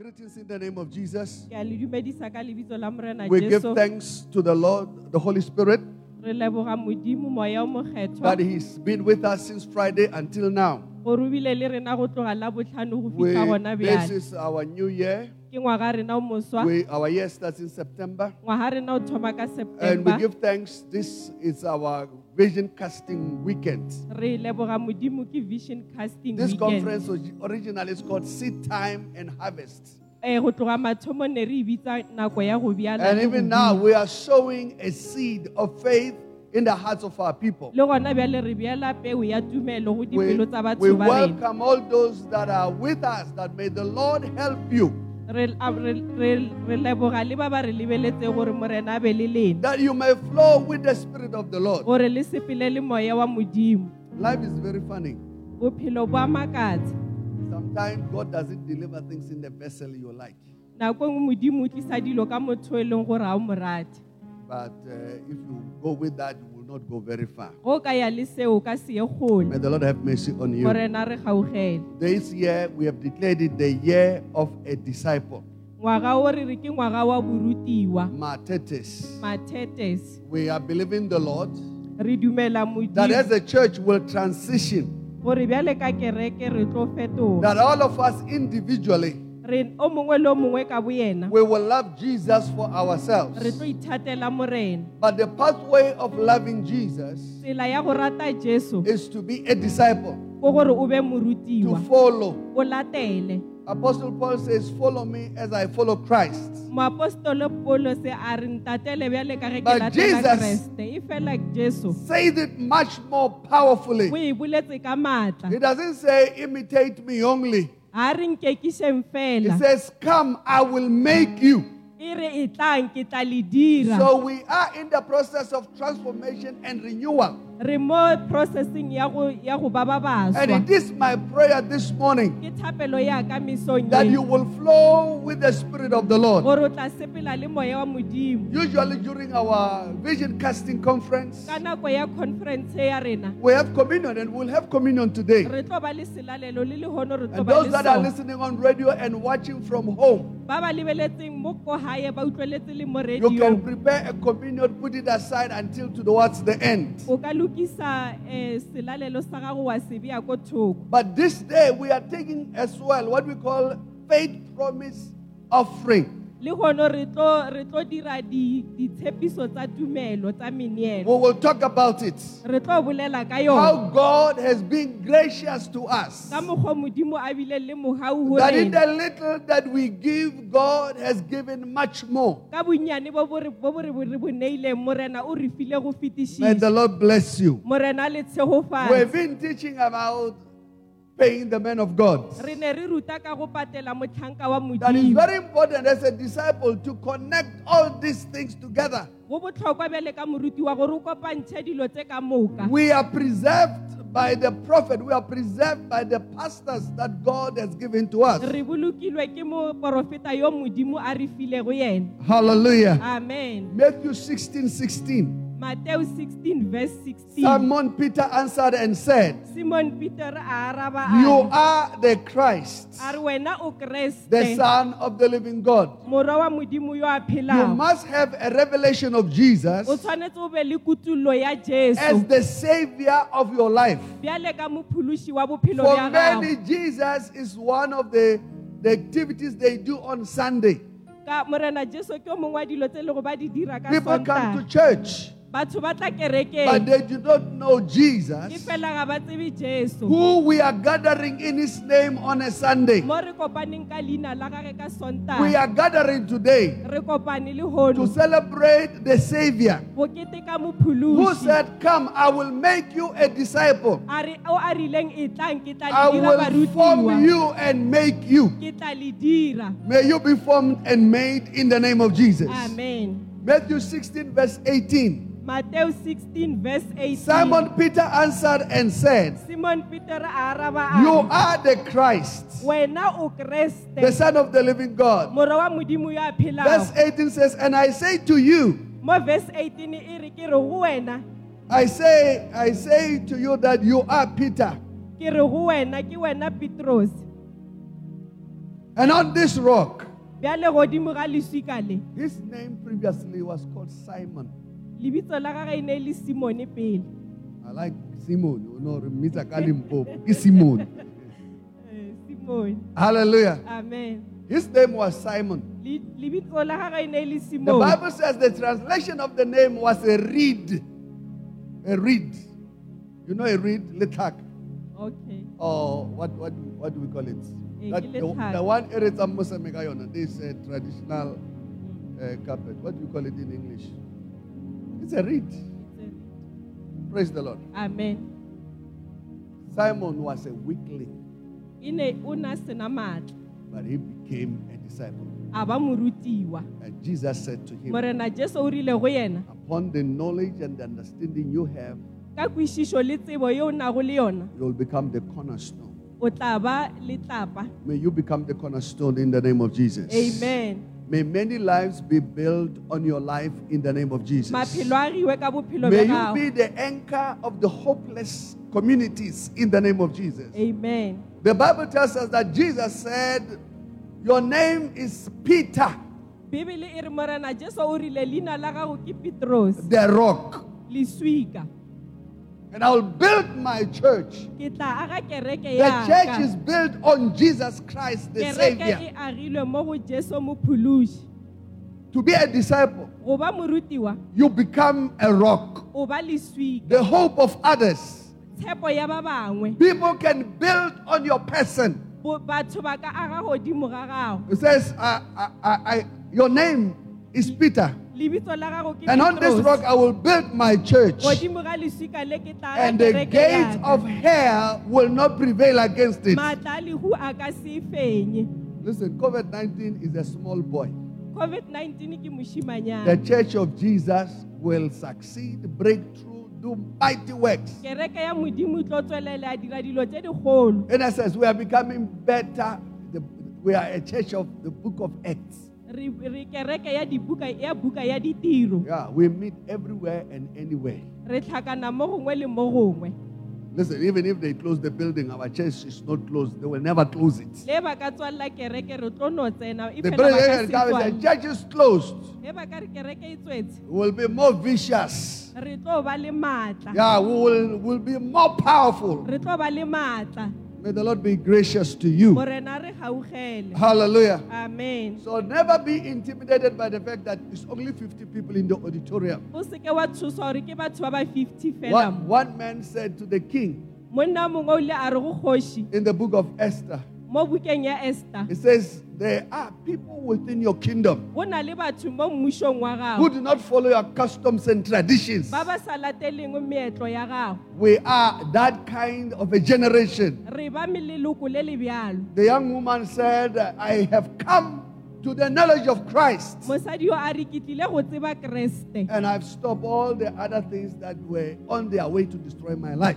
Greetings in the name of Jesus. ke a le dumedisa ka lebitso la morena We give thanks to the Lord, the Holy Spirit, re leboga modimo moya o mokgethwa that He's been with us since Friday until now. gore o bile le rena go tloga la botlhano go We, this is our new year. ke ngwaga rena o We, our year starts in September. ngwaga rena o thoma ka And we give thanks. This is our vision casting weekend. re leboga modimo ke vision casting This conference was originally called Seed Time and Harvest. eh go tloga mathomo ne re bitsa nako ya go bjala And even now, we are sowing a seed of faith in the hearts of our people. le gona bjale re bjala peo ya tumelo go We, we batho ba rena welcome all those that are with us, that may the Lord help you, that you may flow with the Spirit of the Lord. gore le sepele le moya wa modimo Life is very funny. bophelo bo a makatsa Sometimes God doesn't deliver things in the vessel you like. nako nngwe modimo o tlisa dilo ka motho leng gore ga o morate But uh, if you go with that, not go very far. go ka ya le seo o ka se ye kgole May the Lord have mercy on you. morena re gaogele This year, we have declared it the year of a disciple, ngwaga o re re ke ngwaga wa borutiwa. Martetes. mathetes We are believing the Lord re dumela that modimo as a church will transition, gore bjale ka kereke re tlo fetoga that all of us individually, re o mongwe le o mongwe ka boyena we will love Jesus for ourselves. re tlo ithatela morena But the pathway of loving Jesus tsela ya go rata jesu is to be a disciple, ko gore o be to follow. Apostle Paul says, Follow me as I follow Christ. moapostolo paulo se a re ntatele bjale ka ge ke But Jesus- kreste fela jesu Says it much more powerfully. boletse ka maatla He doesn't say, Imitate me only. Ga re nkekišeng He says, Come, I will make you. re tlang ke tla le dira So we are in the process of transformation and renewal. Re mo processing ya go ya go ba ba And it is my prayer this morning ke thapelo ya ka mesong that you will flow with the Spirit of the Lord. gore o tla sepela le moya wa modimo Usually during our vision casting conference, ka nako ya conference ya rena we have communion and we'll have communion today. re tlo ba le selalelo le lehono re tlo And ba those le that are sona listening on radio and watching from home, ba ba lebeletseng mo ko hae ba utlweletse le mo you can radio prepare a communion, put it aside until towards the end. o ka eh, But this day we are taking as well what we call faith promise offering. Le gono re tlo dira ditshepiso tsa tumelo tsa We will talk about it. re tlo bolela ka yona How God has been gracious to us. ka mokgwa modimo a bile le mogau That in the little that we give, God has given much more. ka bonnyane bo bo re- bo bo re bo re neileng morena o re file go May the Lord bless you. We've been teaching about paying the man of God. re ne re ruta ka go patela motlhanka wa That is very important as a disciple to connect all these things together. go botlhokwa bjale ka moruti wa gore o kopantšhe dilo tse ka moka We are preserved by the prophet, we are preserved by the pastors that God has given to us. re bolokilwe ke moporofeta yo modimo a re filego yena Hallelujah. amen Matthew 16 16. Mateo 16 verse 16 Simon Peter answered and said, simon peter araba You are the Christ, a re wena o the Son of the living God. morwa wa modimo yo a You must have a revelation of Jesus o tshwanetse o be le kutullo ya as the Savior of your life. bjale ka mophološi wa bophelo For many, Jesus is one of the, the activities they do on Sunday. ka morena jesu ke o mongwe wa dilo tse lego ba di dira ka People come to church, batho ba tla but kerekeng they do not know Jesus, fela ga ba tsebe jesu who we are gathering in His name on a Sunday. mo re kopaneng ka leina la gage ka We sontaga are gathering today re kopane le to celebrate the Savior who said, Come, I will make you a disciple. a re o a rileng e tlang ke tla I le dira will form barutiwa you and make you. ke tla le dira May you be formed and made in the name of Jesus. amen Matthew 16, verse 18. Mateo 16 verse 18 Simon Peter answered and said, simon peter araba You are the Christ, the Son of the living God. morwa wa modimo Verse 18 says, And I say to you, verse 18 re ke re go wena. I say, I say to you that you are Peter, ke re go wena ke wena petros And on this rock, bjale godimo ga leswika le. his name previously was called Simon. Lebitso la gage e ne le simone pele I like Simon. You know, Mr. Kalimpo. It's Simon. Eh, simone Hallelujah. amen His name was Simon. Le- lebitso la gage e ne e le The Bible says the translation of the name was a reed. A reed. You know a reed? Litak. okay Or what, what, what do we call it? Eh, That, ke the, lethak. the one area This uh, traditional uh, carpet. What do you call it in English? It's a reed. Praise the Lord. amen Simon was a weakling, ne o na but he became a disciple. And Jesus said to him, morena jesu o rile go Upon the knowledge and the understanding you have, ka kwešišo le tsebo ye o nago le yona you will become the cornerstone. May you become the cornerstone in the name of Jesus. amen May many lives be built on your life in the name of Jesus. maphelo a giwe ka bophelo May you be the anchor of the hopeless communities in the name of Jesus. amen. The Bible tells us that Jesus said, Your name is Peter, bibele re morena jesu o rile leina la gago ke petros the rock, and I will build my church. ke tla aga kereke The church is built on Jesus Christ, the Savior. agilwe mo go jesu mophološi To be a disciple, go ba morutiwa you become a rock, o ba leswika the hope of others. tshepo ya ba bangwe People can build on your person. Bo- batho ba ka aga godimo ga gago It says, I, I, I, I- Your name is Peter, lebitso la gago ke and on this rock I will build my church, godimo ga leswika le ke tla and the gates of hell will not prevail against it. maatla a lehu a ka se Listen, COVID 19 is a small boy. The church of Jesus will succeed, break through, do mighty works. kereke ya modimo tlo tswelele a dira dilo tse digolo In essence, we are becoming better. We are a church of the book of Acts. Re re kereke ya dibuka ya buka ya ditiro Yeah, we meet everywhere and anywhere. re tlhakana mo gongwe le mo gongwe Listen, even if they close the building, our church is not closed. They will never close it. le ba ka tswalela kereke re tlo no tsena e The fela ba ka president se can come and tswale. say, church is closed. ge ba ka re kereke e tswetse We will be more vicious. re tlo ba le maatla Yeah, we will, will be more powerful. re tlo ba le maatla May the Lord be gracious to you. morena re gaugele Hallelujah. amen So never be intimidated by the fact that it's only 50 people in the auditorium. o seke wa tshoswa gore ke batho ba ba 50 fela One, one man said to the king monna mongwe o ile a re go kgoši in the book of Esther, mo bukeng ya ester he says, There are people within your kingdom go na le batho mo mmušong wa who do not follow your customs and traditions. ba ba sa lateleng meetlo ya gago We are that kind of a generation. re ba meleloko le le bjalo The young woman said, I have come to the knowledge of Christ mosadi yo a re ke tlile go tseba keresete and I've stopped all the other things that were on their way to destroy my life.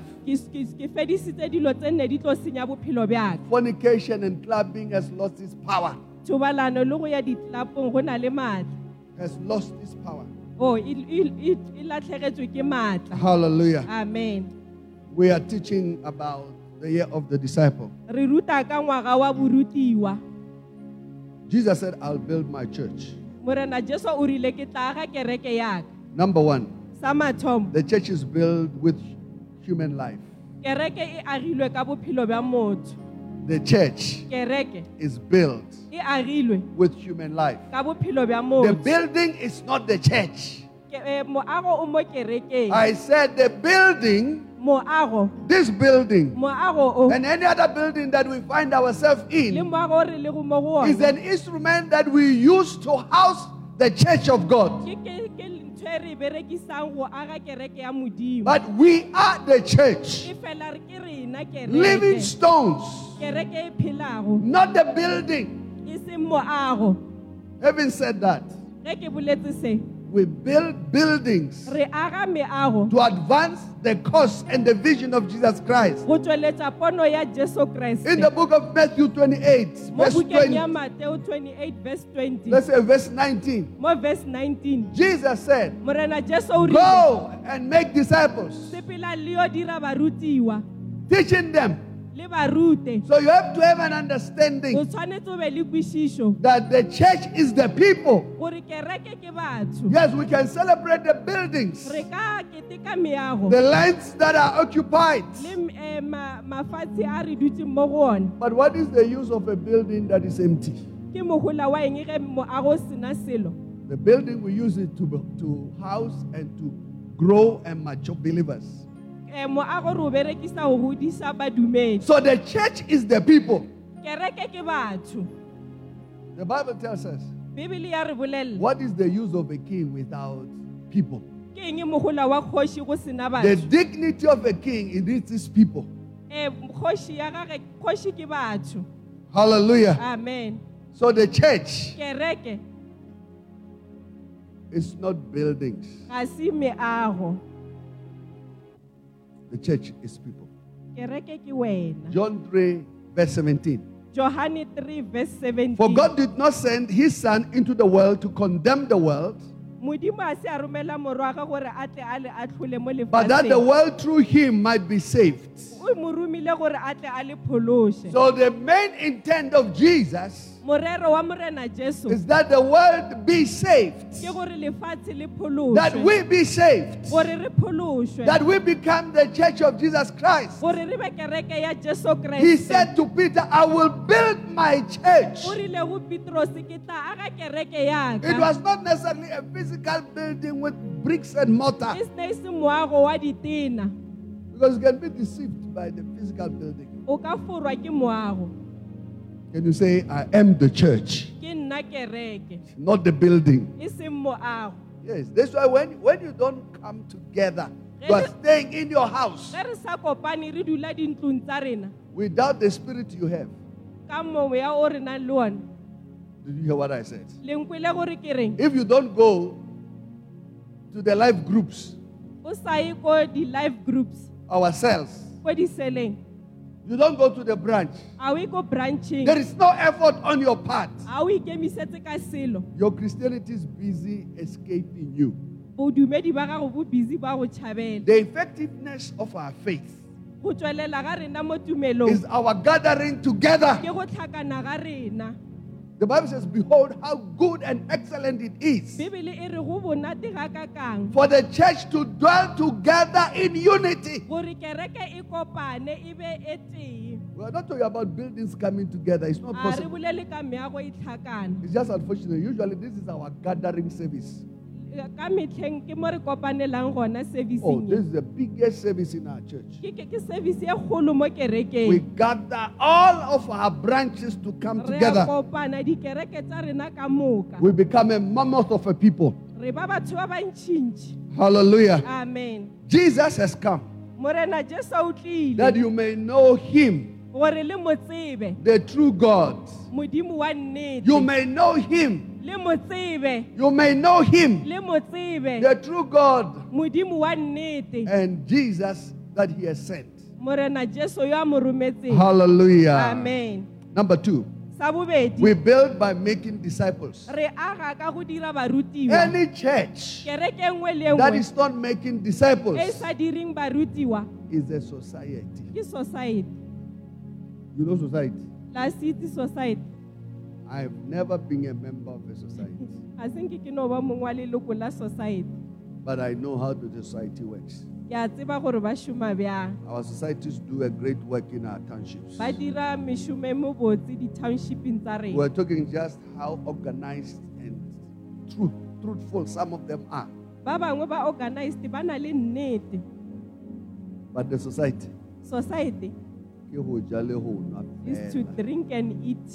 Fornication and clubbing has lost its power. thobalano le go ya ditlapong go na le maatla Has lost its power. o oh, latlhegetswe ke maatla Hallelujah. amen We are teaching about the year of the disciple. Jesus said, I'll build my church. morena jesu o rile ke tla aga kereke yaka Number one, sa mathomo the church is built with human life. kereke e agilwe ka bophelo bja motho The church kereke is built e agilwe with human life. ka bophelo bja The motho building is not the church. Ke- eh, moago o mo kerekeng I said the building, this building, and any other building that we find ourselves in moago o re le go mo go is an instrument that we use to house the church of God. But we are the church, fela re ke rena living stones, not the building. Having said that, ge ke boletse se we build buildings re aga meago. to advance the cause and the vision of Jesus Christ. go tsweletsa pono ya jesu In the book of Matthew 28, verse 20, mateo 28 verse 20 let's say verse 19, mo verse 19 Jesus said, morena jesu o rile. Go and make disciples, sepela le yo dira barutiwa. Teaching them le So you have to have an o understanding tshwanetse o be le kwešišo that the church is the people. gore kereke ke batho Yes, we can celebrate the buildings, re ka keteka meago the lands that are occupied. le eh, ma- mafatshe a re dutseng mo go one But what is the use of a building that is empty? ke mogola wa eng ge moago sena selo The building we use it to, to house and to grow and mature believers. So the church is the people. kereke ke batho The Bible tells us bibele ya re bolelela what is the use of a king without people? ke eng mogola wa kgoši go sena The dignity of a king is it is his people. Eh, kgoši ya gage kgoši ke batho Hallelujah. amen So the church is not buildings. Ga se meago The church is people. kereke ke wena John 3, verse 17. johane 3 verse 17 For God did not send his son into the world to condemn the world, modimo a se a romela morwaga gore a tle a le atlhole mo but that the world through him might be saved. o mo romile gore a tle a le phološe So the main intent of Jesus morero wa morena jesu. Is that the world be saved, ke gore lefatshe le that we be saved, gore re phološwe that we become the church of Jesus Christ. gore re be kereke ya jesu He said to Peter, I will build my church. o rile go petrose ke tla aga kereke It was not necessarily a physical building with bricks and mortar. sene se moago wa ditena. Because you can be deceived by the physical building. Can you say, I am the church, ke nna kereke not the building? Yes, that's why when, when you don't come together, you are staying in your house ge re sa kopane re dula dintlong tsa rena. without the spirit you have. ka moya o re nang le one. Did you hear what I said? lenkwele gore ke reng? If you don't go to the life groups o sa ye ko di-life groups. ourselves, you don't go to the branch, a o ye go branching there is no effort on your part. a o ikemisetse ka selo Your Christianity is busy escaping you. bodumedi ba gago bo busy ba go The effectiveness of our faith go tswelela ga rena mo is our gathering together. The Bible says, Behold, how good and excellent it is bibele re go bonate ga ka kang for the church to dwell together in unity. gore kereke kopane be tee We are not talking about buildings coming together. It's not possible. bolele ka meago tlhakana It's just unfortunate. Usually, this is our gathering service. Ka metlheng ke mo re kopanelang gona Oh, this is the biggest service in our church. ke ke- ke service e kgolo mo We kerekeng gather all of our branches to come re a together. kopana dikereke tsa rena ka moka We become a mammoth of a people. re ba batho ba bantšhintšhi Hallelujah. amen Jesus has come morena jesu o tlile that you may know him, gore le mo tsebe the true God. modimo wa nnete You may know him. Le mo tsebe You may know him, le mo tsebe the true God, modimo wa nnete and Jesus that he has sent. morena jesu yo a mo rometseng Hallelujah. amen Number two, we build by making disciples. re aga ka go dira barutiwa Any church kereke nngwe le that is not making disciples sa direng barutiwa is a society. society You know society? la city society I've never been a member of a society, ga senke ke no ba mongwe wa leloko la society. But I know how the society works. ke a tseba gore ba šoma bjang. Our societies do a great work in our townships. ba dira mešomo e mobotse di-townshipeng tsa rena. We're talking just how organized and truth, truthful some of them are. ba bangwe ba organized ba na le nnete. But the society, society ke ho ja le ho nwa is to drink and eat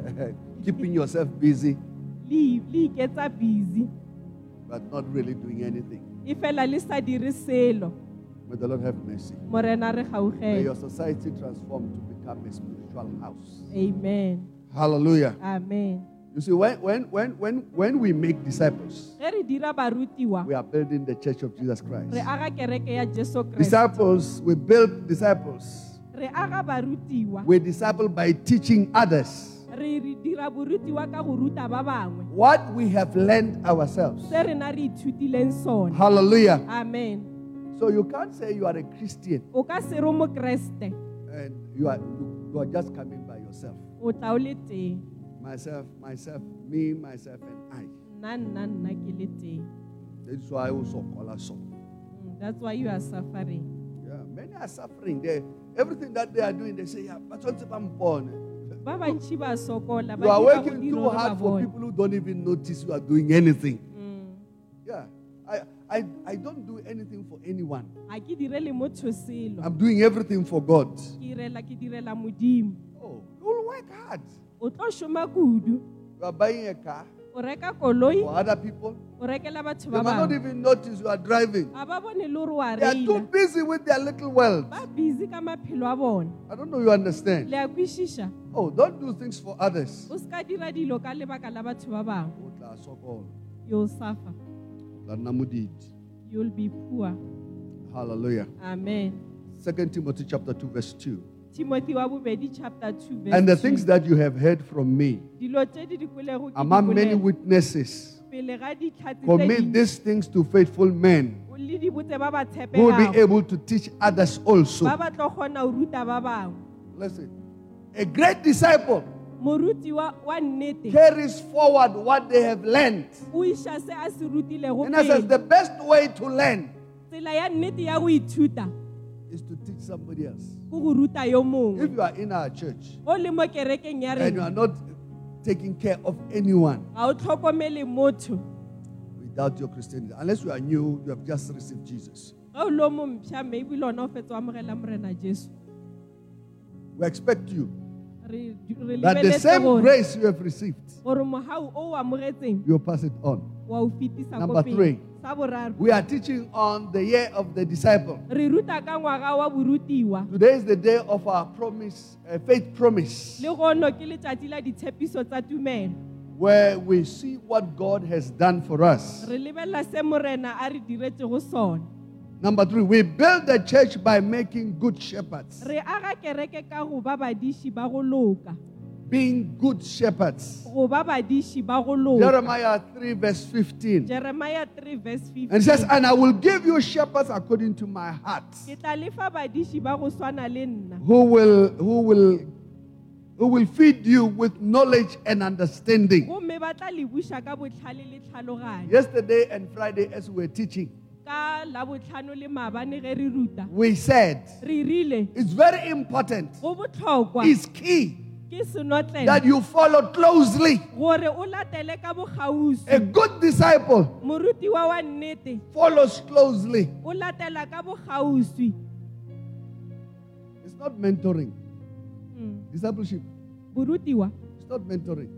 keeping yourself busy, le le iketsa busy but not really doing anything. e fela le sa dire selo May the Lord have mercy. morena re May your society transform to become a spiritual house. amen Hallelujah. amen You see, when, when, when, when, when we make disciples, ge re dira barutiwa we are building the church of Jesus Christ. aga kereke ya jesu kriste Disciples, we build disciples. re aga barutiwa We disciple by teaching others re re dira borutiwa ka go ruta ba bangwe what we have learned ourselves. se rena re ithutileng sone Hallelujah. amen So you can't say you are a Christian o ka se re o mokreste and you are you, are just coming by yourself. o tla o le teng Myself, myself, me, myself, and I. That's why I also call us so. Mm, that's why you are suffering Yeah, many are suffering. They everything that they are doing, they say, yeah, but what's born? Ba bantši ba sokola ba You are working too hard for people who don't even notice you are doing anything. Mm. Yeah. I, I, I don't do anything for anyone. ga ke direle motho selo I'm doing everything for God. ke irela ke direla modimo Oh, you will work hard. o tlo šoma kudu You are buying a car o reka koloi for other people. o rekela batho They ba might not bangwe even notice you are driving. ga ba bone le gore wa They are too reila busy with their little world. ba busy ka maphelo a bone I don't know you understand. le a kwešiša Oh, don't do things for others. o se dira dilo ka lebaka la batho ba bangwe O tla sokola. you'll suffer La nna modidi. you'll be poor Hallelujah. amen Second Timothy chapter 2, verse 2. Timothy wa bobedi chapter 2 verse And the things that you have heard from me dilo tse di di kwelego ke di among many witnesses, commit these things to faithful men o le di botse ba ba who will be able to teach others also. ba ba tlo kgona go ruta ba bangwe. Listen, a great disciple moruti wa wa nnete. carries forward what they have learned. o iša se a se rutilego In essence, the best way to learn is to teach somebody else. ke go ruta yo If you are in our church o le mo kerekeng ya and you are not taking care of anyone ga o tlhokomele motho without your Christianity, unless you are new, you have just received Jesus. ga o lo mo mpšha maybe le ona o fetsa o amogela morena jesu We expect you that the same grace you have received, gore mogau o o amogetseng you pass it on. wa o fetisa Number three. We are teaching on the year of the disciple. re ruta ka ngwaga wa borutiwa. Today is the day of our promise, uh, faith promise, le gono ke letsatsi la ditshepiso tsa tumelo. Where we see what God has done for us. re lebelela se morena a re diretsego sona. Number three, we build the church by making good shepherds, re aga kereke ka go ba badiši ba go loka being good shepherds. go ba badiši ba go loka Jeremiah 3, verse 15. Jeremiah 3 verse 15. And says, And I will give you shepherds according to my heart, ke tla lefa badiši ba go swana le nna who will, who will, who will feed you with knowledge and understanding. gomme ba tla le buša ka botlhale le tlhaloganyo Yesterday and Friday, as we were teaching, ka labotlhano le maabane ge re ruta we said it's very important, it's key that you follow closely. gore o latele ka A good disciple morutiwa wa nnete follows closely. o latela ka bogausi It's not mentoring. Mm. Discipleship, it's not mentoring.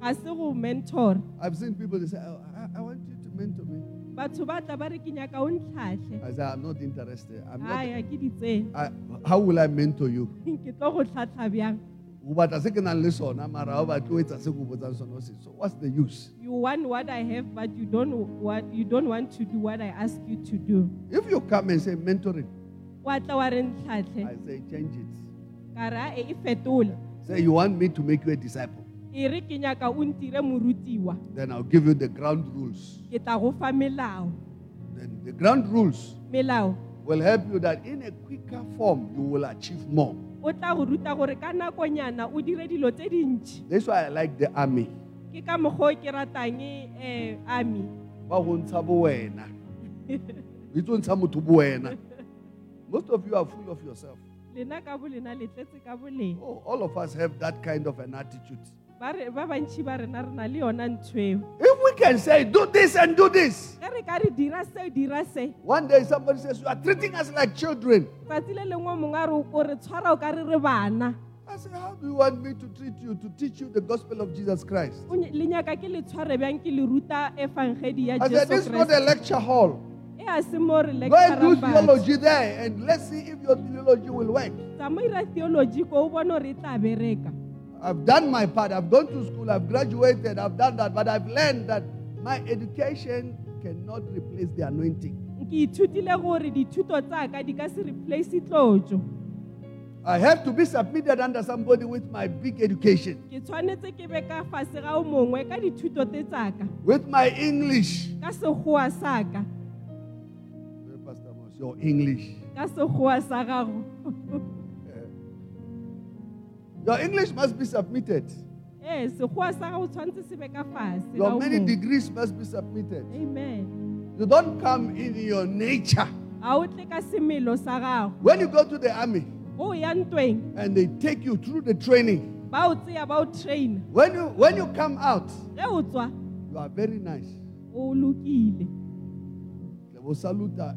ga se go mentor I've seen people they say, oh, I, I want you to mentor me. batho ba tla ba re ke nyaka o ntlhatlhe I say, I'm not interested. I'm not. aya ke di tsene I, how will I mentor you? ke tlo go tlhatlha bjang O batla se ke nang le sona, mara ha o batle ho etsa se ke o botsang sona o se. So what's the use? you want what i have but you don't want you don't want to do what i ask you to do If you come and say mentoring, wa tla wa re ntlhatlhe I say change it. ka re ae Say you want me to make you a disciple. re ke nyaka o ntire morutiwa Then I'll give you the ground rules. ke tla go fa melao Then the ground rules will help you that in a quicker form you will achieve more. O tla go ruta gore ka nakonyana o dire dilo tse dintšhi That's why I like the army. ke ka mokgwa o ke ratang um army Ba ho ntsha bo wena. Tlo ntsha motho bo wena. Most of you are full of yourself. lena ka bolena le tletse ka boleng Oh, all of us have that kind of an attitude. Ba re- ba bantšhi ba rena re na le yona ntho eo If we can say, do this and do this, ge re ka re dira se dira se one day somebody says, You are treating us like children. tsatsi le lengwe mongwe a re o re tshwara o ka re re bana I say, How do you want me to treat you to teach you the gospel of Jesus Christ? O ny- le nyaka ke le tshware bjang ke le ruta efangedi ya I said, This is not a lecture hall. Go and do theology there and let's see if your theology will work. I've done my part. I've gone to school. I've graduated. I've done that. But I've learned that my education cannot replace the anointing. ke ithutile gore dithuto tsaka di ka replace tlotso I have to be submitted under somebody with my big education, ke tshwanetse ke be ka fase ga o mongwe ka dithuto with my English. ka sekgowa saka Pastor Amos, your English. Your English must be submitted. ee sekgowa sa gago tshwanetse se be ka Your many degrees must be submitted. amen You don't come in your nature. ga o tle ka semelo sa When you go to the army go ya ntweng and they take you through the training, ba o tseya ba o when you when you come out, ge o tswa you are very nice. o lokile Le bo saluta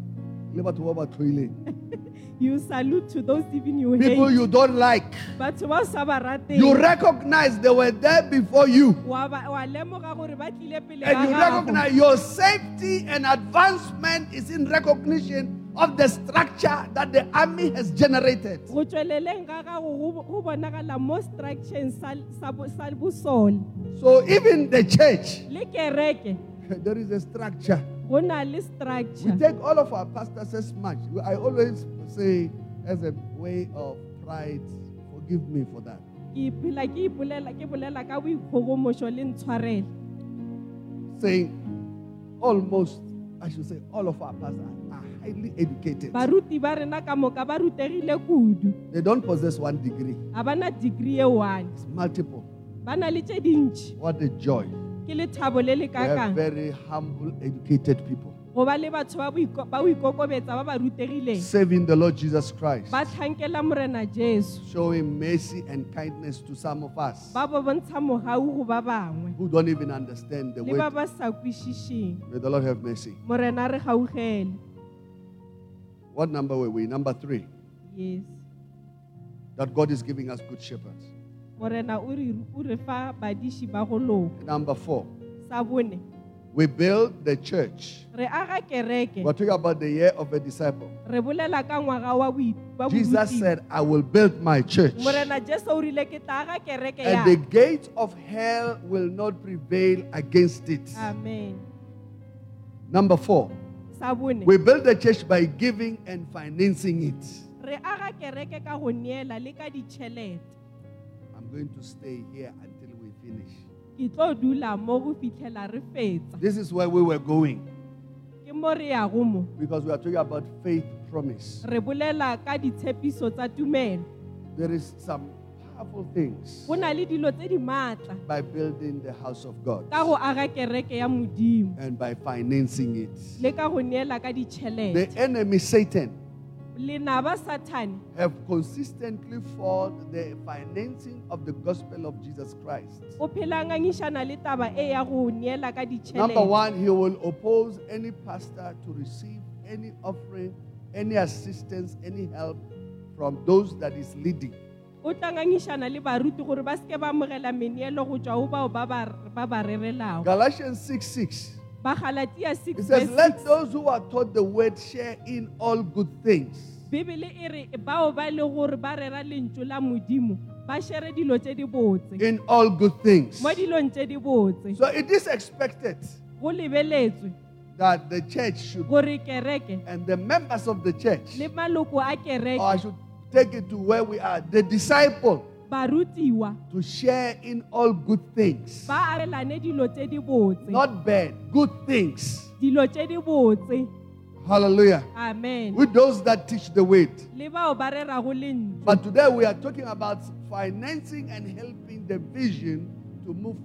le batho ba ba tlhoileng. you salute to those even you People hate you don't like. batho ba o sa ba rateng You recognize they were there before you. wa ba- wa lemoga gore ba tlile pele And you gago recognize your safety and advancement is in recognition of the structure that the army has generated. go tsweleleng ga gago go go bonagala mo structureng sa sa bo- sa bosole So even the church, le kereke there is a structure. We take all of our pastors as much. I always say, as a way of pride, forgive me for that. ke phela ke ipolela ke bolela ka boikgogomošo le ntshwarele Saying almost, I should say, all of our pastors are highly educated. baruti ba rena ka moka ba rutegile kudu They don't possess one degree, ga ba na degree one it's multiple. ba na le tse dintšhi What a joy. Ke lethabo le le We kakang very humble, educated people go ba le batho ba boiko- ba o ba ba rutegileng serving the Lord Jesus Christ, ba tlhankela morena jesu showing mercy and kindness to some of us ba ba bontsha mogau go ba bangwe who don't even understand the le ba word. ba sa kwešišeng May the Lord have mercy. morena re gaugele What number were we? Number three. yes That God is giving us good shepherds. Morena o re fa badiši ba Number four. We build the church. re We're talking about the year of a disciple. re bolela ka ngwaga wa boi- wa Jesus said, I will build my church. morena jesu o rile ke tla aga kereke ya And the gates of hell will not prevail against it. amen Number four. We build the church by giving and financing it. I'm going to stay here until we finish. ke tlo dula mo go fitlhela re fetsa. This is where we were going. Ke mo re yago mo. Because we are talking about faith promise. re bolela ka ditshepiso tsa tumelo. There is some powerful things go na le dilo tse di maatla. by building the house of God ka go aga kereke ya modimo. and by financing it. le ka go neela ka The ditšhelete enemy, Satan, have consistently fought the financing of the gospel of Jesus Christ. o phelangangišana le taba ya go neela ka Number one, he will oppose any pastor to receive any offering, any assistance, any help from those that is leading. Galatians 6 6. Bagalatia It says, verse Let 6. those who are taught the word share in all good things. bibele e re bao ba le gore ba rera lentso la modimo ba shere dilo tse di botse In all good things. mo dilong tse di botse So it is expected go lebeletswe that the church should, gore kereke and the members of the church, le maloko a or I kereke should take it to where we are, the disciple, to share in all good things. ba abelane dilo tse di botse Not bad, good things. dilo tse di botse Hallelujah. amen With those that teach the word. le bao ba rerago lentso But today we are talking about financing and helping the vision to move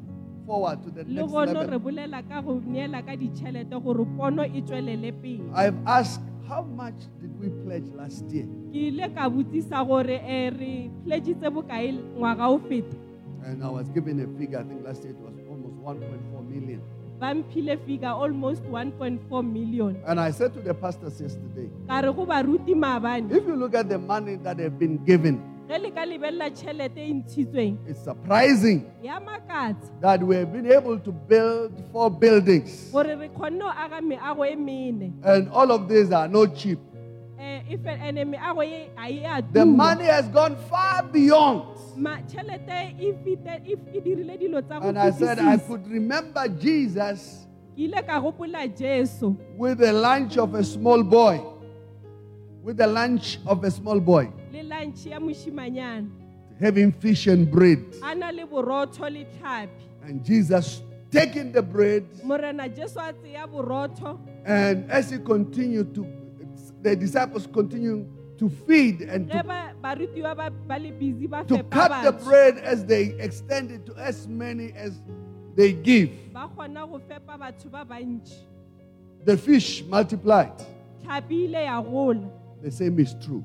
forward to the next level. bolela ka go neela ka ditšhelete gore pono tswelele pele I've asked, how much did we pledge last year? ke ile ka botsisa gore eh, re pledgitse bokae ngwaga o feta And I was given a figure, I think last year it was almost 1.4 million. ba mphile figure almost 1.4 million And I said to the pastors yesterday, ka re go baruti maabane if you look at the money that they have been given, ge le ka lebelela tšhelete ntshitsweng it's surprising that we have been able to build four buildings. gore re kgonne go aga meago mene And all of these are not cheap. um ene meago e ga e a The money has gone far beyond. Ma- tšhelete fite- dirile dilo tsa go And I said, I could remember Jesus ke ile ka gopola jesu with the lunch of a small boy. With the lunch of a small boy, le lantšhe ya mošimanyana having fish and bread. a na le borotho le tlhapi And Jesus taking the bread, morena jesu a tseya borotho and as he continued to, the disciples continue to feed and ge to, ba barutiwa ba ba le busy ba to fepa cut the batho. bread as they extend it to as many as they give. ba kgona go fepa batho ba bantši The fish multiplied. tlhapi ile ya gola The same is true.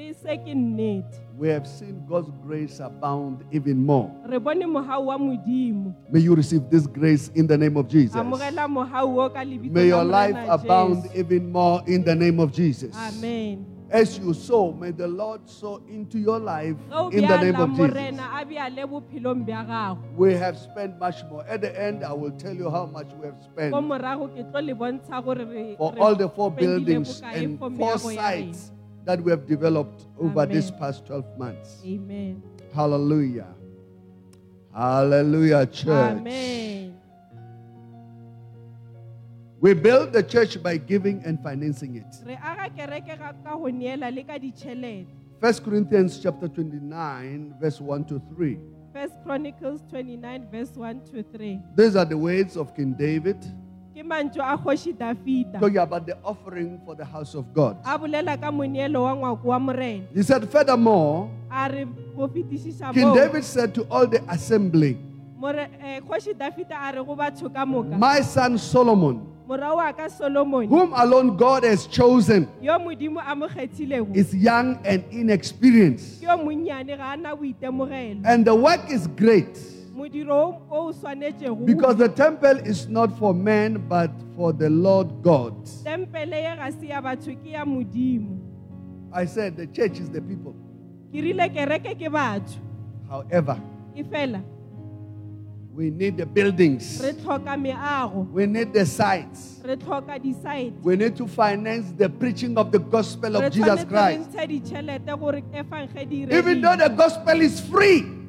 Le se ke nnete We have seen God's grace abound even more. re bone mogau wa modimo May you receive this grace in the name of Jesus. amogela mogau o ka lebitso May la your life Morena abound even more in the name of Jesus. amen As you sow, may the Lord sow into your life ge o in the name bjala of Jesus. morena a bjale bophelong bja gago We have spent much more. At the end, I will tell you how much we have spent ko morago ke tlo le bontsha gore re for re all the four spendile buildings bokae and for four ya rena. sites that we have developed over Amen. this past 12 months. amen Hallelujah. Hallelujah, church. amen We build the church by giving and financing it. re aga kereke ka ka go neela le ka ditšhelete First Corinthians chapter 29, verse 1 to 3. first chronicles 29 verse 1 to 3 These are the words of King David a talking about the offering for the house of God. a bolela ka moneelo wa ngwako wa morena. He said, Furthermore, a re go fetišiša King David said to all the assembly, eh, kgoši dafita a re go batho ka moka. My son Solomon, morao wa ka solomone whom alone God has chosen, yo modimo a mo kgethilego. is young and inexperienced, ke yo monnyane ga a na boitemogelo. And the work is great. Because the temple is not for men, but for the Lord God. tempele ye ga se ya batho ke ya modimo I said the church is the people. ke rile kereke ke batho However, we need the buildings, re tlhoka meago we need the sites, re tlhoka di-site we need to finance the preaching of the gospel of Jesus Christ. ntshe ditšhelete gore efangedi Even though the gospel is free.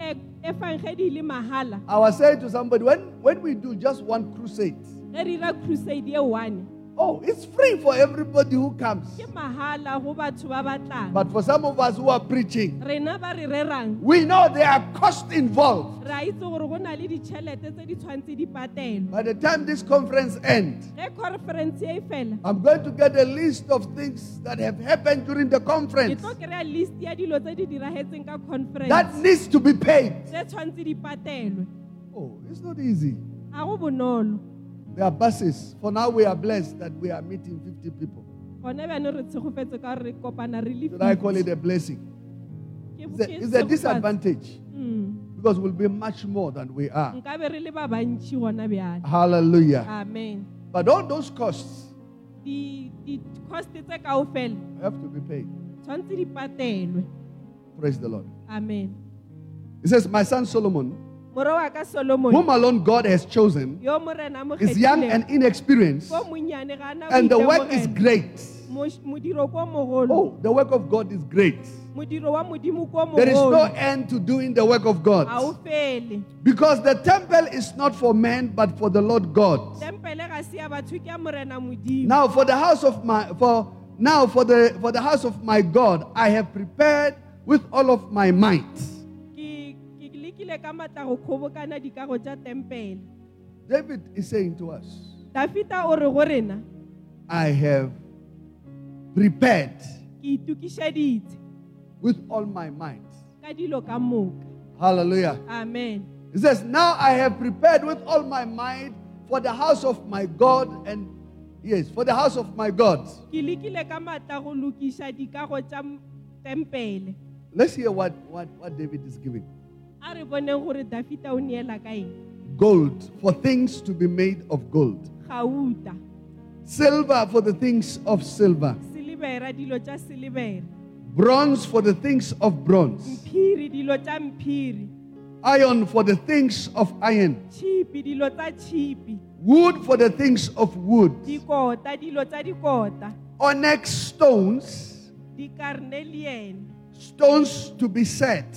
Eh, e mahala. I was saying to somebody, when, when we do just one crusade, crusade one oh, it's free for everybody who comes. ke mahala go batho ba batlang But for some of us who are preaching, rena ba re rerang we know there are costs involved. re a itse gore go na le ditšhelete tse di tshwanetse di patelwe By the time this conference ends, ge conference ye fela I'm going to get a list of things that have happened during the conference tlo kry-a list ya dilo tse di diragetseng ka conference that needs to be paid. tse tshwanetse di patelwe Oh, it's not easy. Ga go bonolo There are buses. For now, we are blessed that we are meeting 50 people. gone bjane re tshegofetse ka gore re kopana re le Should I call it a blessing? It's a, it's a disadvantage Mm. because we'll be much more than we are. nkabe re le ba bantšhi gona bjale Hallelujah. amen But all those costs di di cost tse kao fela have to be paid. tshwanetse di patelwe Praise the Lord. amen It says, My son Solomon, moro wa ka solomon whom alone God has chosen, yo morena a mo is young and inexperienced, ko monnyane ga a na and the work is great. Moš- modiro ko mogolo Oh, the work of God is great. modiro wa modimo ko There is no end to doing the work of God. ga o fele Because the temple is not for men, but for the Lord God. tempele ga se ya batho ke ya morena modimo Now for the house of my for now for the for the house of my God, I have prepared with all of my might. David is saying to us, dafita o re I have prepared with all my might. ka dilo ka moka Hallelujah. amen He says, Now I have prepared with all my might for the house of my God and yes, for the house of my God. ke lekile ka matla go lokiša dikago tša m- tempele Let's hear what, what, what David is giving. A re boneng gore dafita o neela ka eng Gold for things to be made of gold. Silver for the things of silver. silibera dilo tša silibera Bronze for the things of bronze. mphiri dilo tša mphiri Iron for the things of iron. tšhipi dilo tša tšhipi Wood for the things of wood. dikota dilo tša dikota Onyx stones. Stones to be set.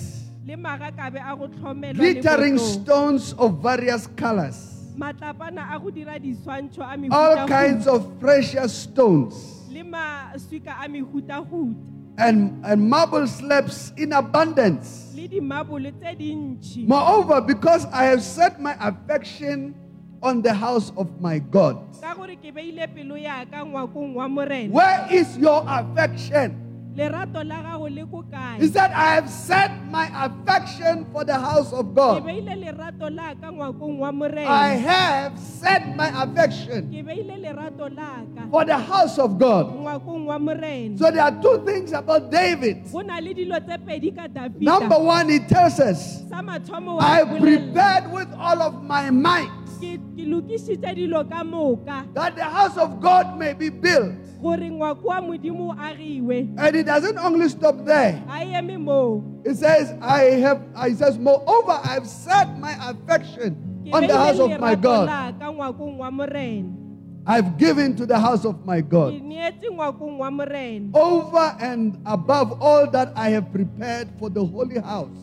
Le magakabe a go tlhomelwa le Glittering stones of various colors. matlapana a go dira diswantšho a all kinds of precious stones le maswika a mehutahuta and, and marble slabs in abundance. le dimabole tse dintšhi Moreover, because I have set my affection on the house of my God. ka gore ke beile pelo yaka ngwakong wa morena Where is your affection? Lerato la gago le ko He said, I have set my affection for the house of God. beile lerato la ka ngwakong wa I have set my affection ke beile lerato la ka for the house of God. ngwakong wa morena So there are two things about David. go na le dilo tse pedi ka Number one, he tells us, I prepared with all of my might ke ke lokišitše dilo ka moka that the house of God may be built. Gore ngwako wa modimo o agiwe And it doesn't only stop there. a eme moo It says, I have, it says, moreover, I've set my affection on the house of my God. la ka ngwakong wa morena I've given to the house of my God. neetse ngwakong wa morena Over and above all that I have prepared for the holy house.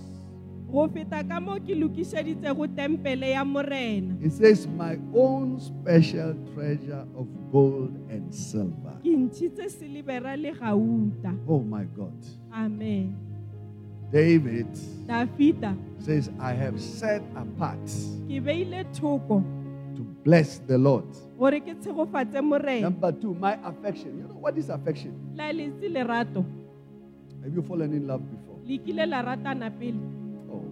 go feta ka moo ke lokišeditsego tempele ya morena It says, my own special treasure of gold and silver. Ke ntšhitse selebera le gauta Oh my God. amen David dafita says, I have set apart ke beile thoko to bless the Lord. gore ke tshegofatse morena Number two, my affection. You know what is affection? la letse lerato Have you fallen in love before? le kile la ratana pele Oh.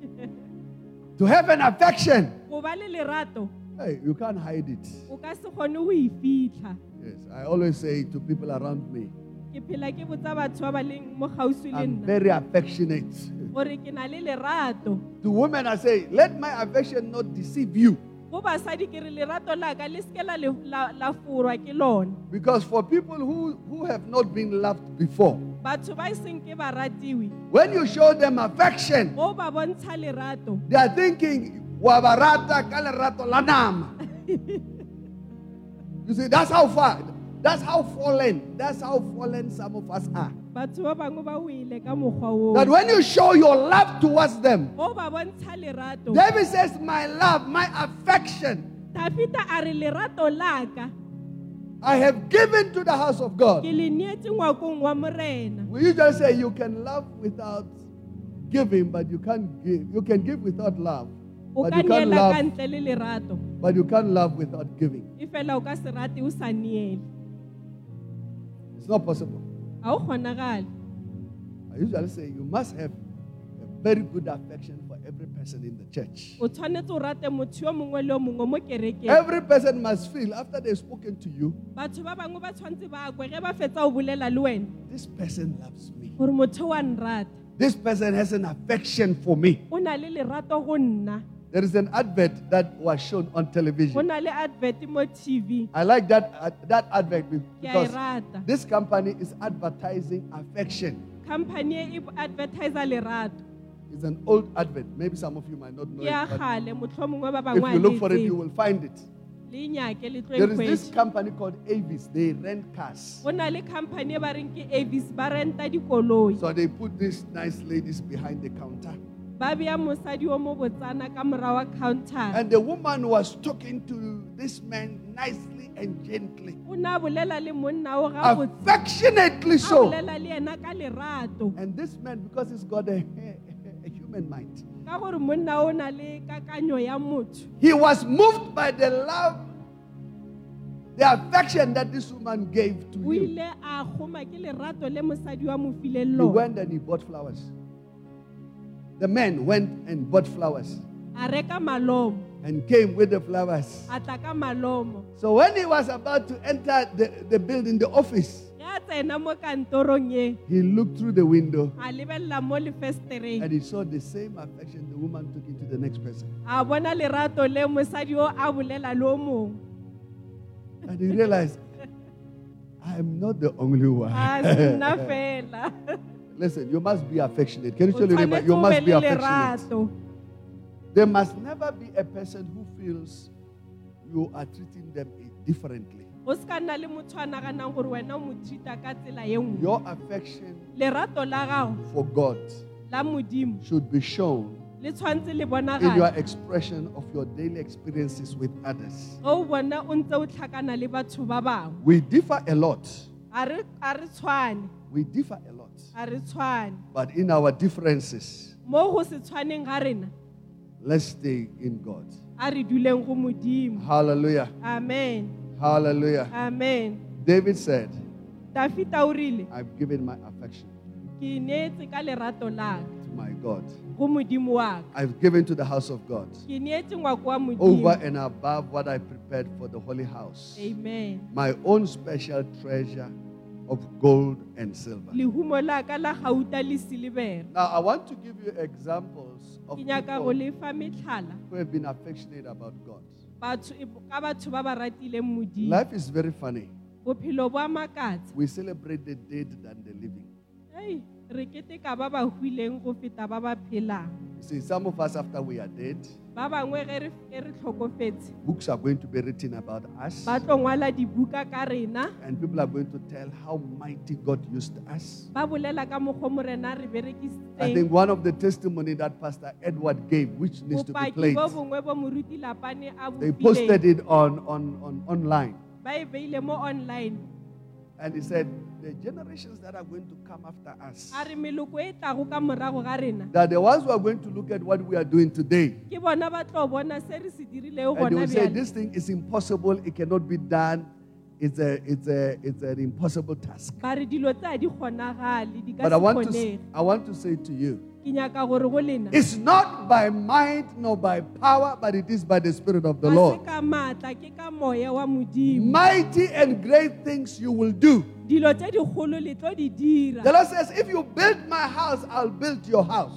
to have an affection, go ba le lerato hey, you can't hide it. o ka se kgone go e fitlha Yes, I always say to people around me, ke phela ke botsa batho ba ba leng mo gaufi le I'm nna very affectionate. gore ke na le lerato To women, I say, let my affection not deceive you. go basadi ke re lerato la le seke la le- la la forwa ke lona Because for people who, who have not been loved before, batho ba iseng ke ba ratiwe when you show them affection, go ba bontsha lerato they are thinking, "Wa ba rata ka lerato la nama." You see, that's how far, that's how fallen, that's how fallen some of us are. batho ba bangwe ba wele ka mokgwa That when you show your love towards them, go ba bontsha lerato David says, My love, my affection, dafita a re lerato la ka I have given to the house of God. ke le neetse ngwakong wa morena We usually say you can love without giving, but you can't give. You can give without love, o but ka you can't neela ka love, ntle le lerato but you can't love without giving. e fela o ka se rate o sa neele It's not possible. ga o kgonagale I usually say you must have a very good affection for every person in the church. o tshwanetse o rate motho yo mongwe le yo mongwe mo kerekeng Every person must feel after they've spoken to you, batho ba bangwe ba tshwanetse ba kwe ge ba fetsa o bolela le wena this person loves me. gore motho wa nrata This person has an affection for me. o na le lerato go nna There is an advert that was shown on television. na le advert mo tv I like that uh, that advert be- ke a because this company is advertising affection. company e lerato It's an old advert. Maybe some of you might not know ke ya it. But gale motlho mongwe ba if you look for it, you will find it. le nyake le tlo There is this company called Avis. They rent cars. go na le company e ba reng ke avis ba renta dikoloi So they put these nice ladies behind the counter. Ba bea mosadi o mo botsana ka mora wa counter And the woman was talking to this man nicely and gently. o ne a bolela le monna o ga botse Affectionately so. bolela le ena ka lerato And this man, because he's got a, a human mind, ka gore monna o na le kakanyo ya motho he was moved by the love, the affection that this woman gave to him. ile a goma ke lerato le mosadi wa mo fileng He went and he bought flowers. The man went and bought flowers a reka malomo and came with the flowers. a tla ka malomo So when he was about to enter the, the building, the office, ge a tsena mo kantorong ye he looked through the window a lebelela mo lefestereng and he saw the same affection the woman took into the next person. a bona lerato le mosadi o a bolela le o mongwe And he realized, I'm not the only one. a se nna fela Listen, you must be affectionate. Can you tell your neighbor, you must be affectionate. There must never be a person who feels you are treating them differently. go se ka nna le motho a naganang gore wena o mo treata ka tsela ye nngwe Your affection lerato la gago for God should be shown le tshwanetse le in your expression of your daily experiences with others. ge o bona o ntse o tlhakana le batho ba bangwe We differ a lot. A re a re tshwane We differ a lot. But in our differences, mo go se tshwaneng ga rena let's stay in God. a re duleng go modimo Hallelujah. amen Hallelujah. amen David said, I've given my affection ke neetse ka lerato laka to my God. go modimo wa ka I've given to the house of God ke neetse ngwako wa over and above what I prepared for the holy house. amen My own special treasure of gold and silver. lehumo la ka la gauta le silivere Now, I want to give you examples of people who have been affectionate about God. batho ka batho ba ba ratileng modimo Life is very funny. bophelo bo a makatsa We celebrate the dead than the living. ei re keteka ba ba huileng go feta ba ba phelang You see, some of us, after we are dead, ba bangwe ge re re tlhokofetse. Books are going to be written about us, ba tlo ngwala dibuka ka rena. And people are going to tell how mighty God used us. ba bolela ka mokgwa morena re I think berekisitseng one of the testimony that Pastor Edward gave, which needs to be bopaki played, bo bongwe bo moruti lapane a they posted bofileng it on, on, on online. ba e beile mo online And he said, the generations that are going to come after us, a re meloko tlago ka morago ga rena that the ones who are going to look at what we are doing today, ke bona ba tlo bona se re se dirilego and they will say, this thing is impossible, it cannot be done, it's, a, it's, a, it's an impossible task. ba re dilo tse a di kgonagale di ka But I want, to, I want to say to you, ke nyaka gore go lena it's not by might nor by power, but it is by the Spirit of the Lord. ka maatla ke ka moya wa modimo Mighty and great things you will do. dilo tse dikgolo le tlo di dira The Lord says, if you build my house, I'll build your house.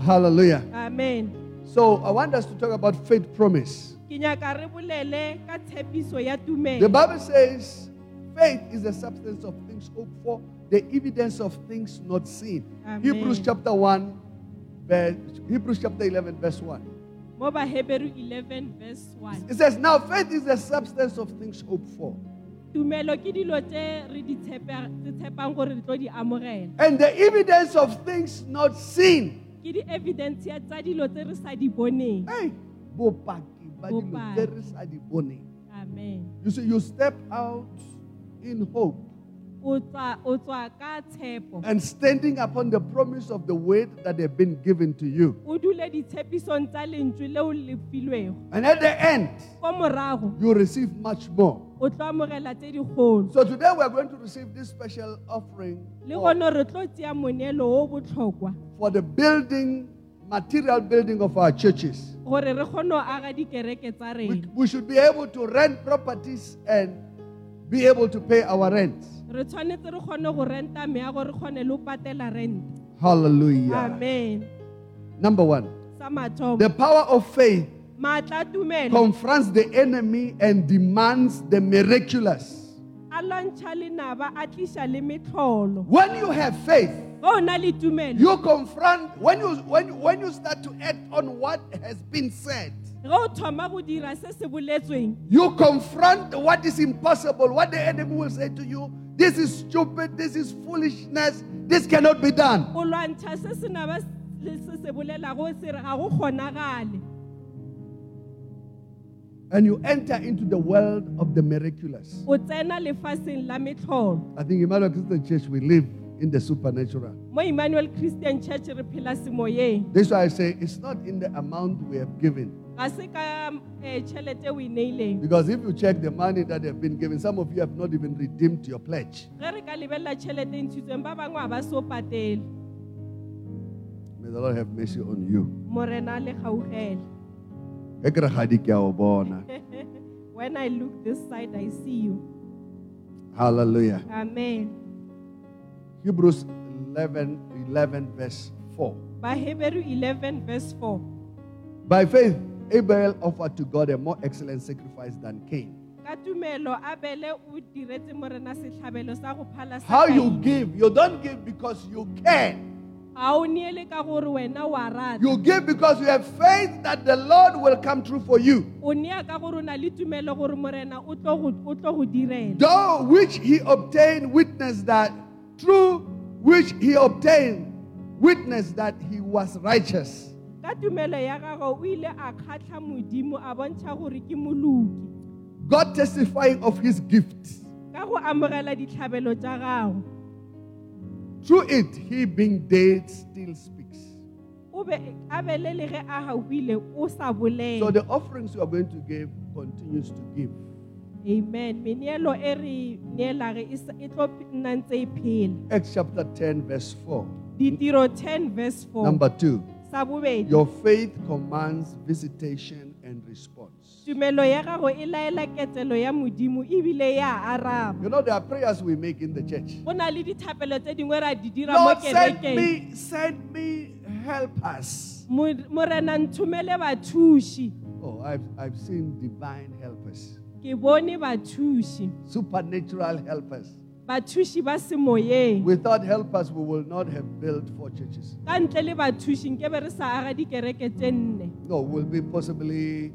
Hallelujah. amen So I want us to talk about faith promise. ke nyaka re bolele ka tshepiso ya The Bible says, faith is the substance of things hoped for, the evidence of things not seen. Amen. Hebrews chapter 1, verse, Hebrews chapter 11, verse 1. mo baheberu 11 verse 1 It says, Now faith is the substance of things hoped for, tumelo ke dilo tse re di tshepa- tse tshepang gore re tlo di amogela and the evidence of things not seen. ke di-evidence ya tsa dilo sa di boneng Hey, bopaki ba dilo Bopaki. tse re sa di boneng. amen You see, you step out in hope o tswa o tswa ka tshepo and standing upon the promise of the word that they've been given to you. o dule ditshepisong tsa lentswe leo And at the end, you receive much more. o tlo amogela tse dikgolo So today we are going to receive this special offering for, gone re tlo tseya moneelo o botlhokwa for the building, material building of our churches. gore re kgone go aga dikereke tsa We, we should be able to rent properties and be able to pay our rent. re tshwanetse re kgone go renta meago re kgone le go patela rent Hallelujah. amen Number one, sa mathomo the power of faith maatla a tumelo confronts the enemy and demands the miraculous. a lwantšha lenaba a tliša le metlholo When you have faith, ge o na le tumelo you confront when you when when you start to act on what has been said. Ge o thoma go dira se se boletsweng You confront what is impossible, what the enemy will say to you. This is stupid, this is foolishness, this cannot be done. o lwantšha se se naba le se se bolelago se re ga go kgonagale And you enter into the world of the miraculous. o tsena lefaseng la metlholo I think in Emmanuel Christian Church we live in the supernatural. mo emmanuel christian church re phela semoyeng That's why I say it's not in the amount we have given. Ga se ka um, tšhelete o e neileng Because if you check the money that they have been given, some of you have not even redeemed your pledge. ge re ka lebelela tšhelete ntshitsweng ba bangwe ga ba so patele May the Lord have mercy on you. morena a le gaugele Ge ke re kgadi ke a o bona. when i look this side i see you Hallelujah. amen Hebrews 11, 11 verse 4. baheberu 11 verse 4 By faith, Abel offered to God a more excellent sacrifice than Cain. ka tumelo abele o diretse morena setlhabelo sa go phala sa How you give, you don't give because you can. ga o neele ka gore wena wa rata You give because you have faith that the Lord will come through for you. o nea ka gore o na le tumelo gore morena o tlo go- o tlo go direla Though which he obtained witness that through which he obtained witness that he was righteous. Ka tumelo ya gagwe o ile a kgatlha modimo a bontšha gore ke moloki God testifying of his gift. ka go amogela ditlhabelo tša gago Through it, he being dead still speaks. o o be a bele le ge a gauile o sa bolele So the offerings you are going to give continues to give. amen meneelo e re neelage e sa- e tlo ph- nna ntse e phela Acts chapter 10, verse 4. ditiro 10 verse 4 Number two, bobedi your faith commands visitation and response. tumelo ya gago e laela ketelo ya modimo ebile ya araba You know, there are prayers we make in the church. go na le dithapelo tse dingwe ra di dira mo Lord, send kerekeng me, send me helpers. Mo- morena nthomele bathuši Oh, I've, I've seen divine helpers, ke bone bathuši supernatural helpers. Without helpers, we will not have built four churches. ka ntle le bathuši nke be re sa aga dikereke tse nne No, we'll be possibly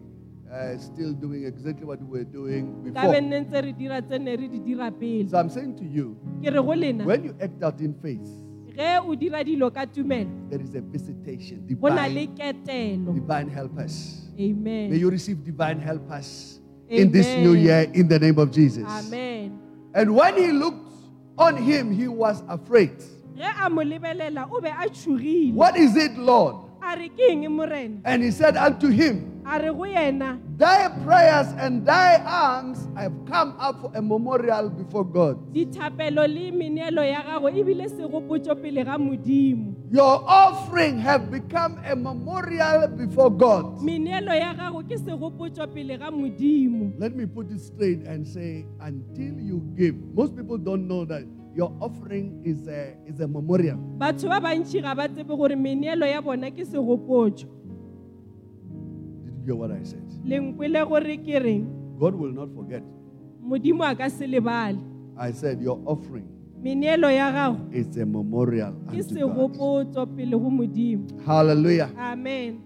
uh, still doing exactly what we were doing before. nne ntse re dira tse ne re di dira pele So I'm saying to you, ke re go lena when you act out in faith, ge o dira dilo ka tumelo there is a visitation, go na le divine, divine helpers. May you receive divine helpers in this new year in the name of Jesus. amen And when he looked on him, he was afraid. ge a mo lebelela o be a tshogile What is it, Lord? A re ke eng morena? And he said unto him, a re go yena. Thy prayers and thy alms have come up for a memorial before God. dithapelo le meneelo ya gago ebile segopotso pele ga modimo. Your offering have become a memorial before God. meneelo ya gago ke segopotso pele ga modimo. Let me put it straight and say, until you give, most people don't know that your offering is a, is a memorial. batho ba bantši ga ba tsebe gore meneelo ya bona ke segopotso Did you hear what I said? lenkwele gore ke reng God will not forget. modimo a ka se lebale I said, your offering meneelo ya gago is a memorial ke unto God. segopotso pele go modimo Hallelujah. amen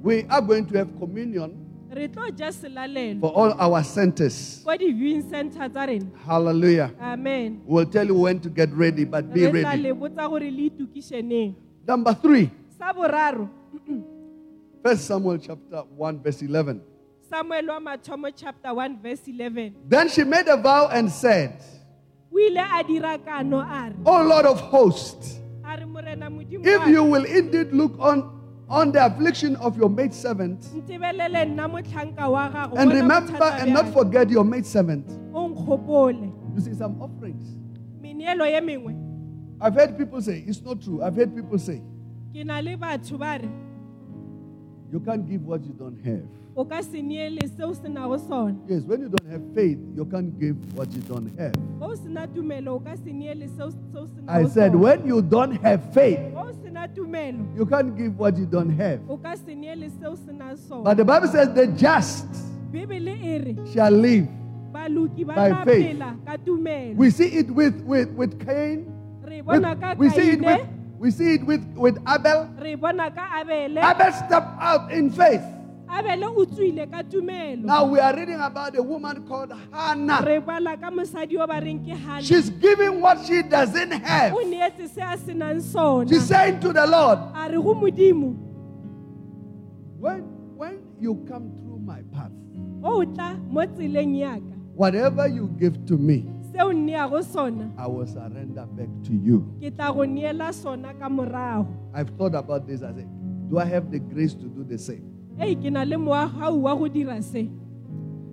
We are going to have communion re tlo ja selalelo. For all our centers. ko di-viewing center tsa rena. Hallelujah. amen. We'll tell you when to get ready, but be re tla ready. le botsa gore le itukišeneng Number three, sa boraro. First Samuel chapter 1, verse 11. samuel wa mathomo chapter 1 verse 11 Then she made a vow and said, o ile a dira kano a re? O Lord of hosts, a re morena modimo if you will indeed look on on the affliction of your maidservant ntebelele nna motlhanka wa gago and remember and not forget your maid servant. You see some offerings. meneelo ye mengwe I've heard people say, it's not true. I've heard people say, you can't give what you don't have. o ka se neele seo se nago sona Yes, when you don't have faith, you can't give what you don't have. o se tumelo o ka se neele seo seo se I nago said, sona when you don't have faith, o se tumelo you can't give what you don't have. o ka se neele seo se na sona But the Bible says, the just bibele e re shall live. baluki ba By tla faith. phela ka tumelo We see it with, with, with Cain. re With- bona ka we see it with, kaine we see it with, with Abel. re bona ka abele Abel stepped out in faith. abele o tswile ka tumelo Now we are reading about a woman called Hannah. re bala ka mosadi o ba reng ke hana She's giving what she doesn't have. o neetse se a senang sona She's saying to the Lord, a re go modimo when, when you come through my path, o tla mo tseleng yaka whatever you give to me, seo nneago sona I will surrender back to you. ke tla go neela sona ka morago I've thought about this. I said, do I have the grace to do the same? ei ke na le moagau wa go dira se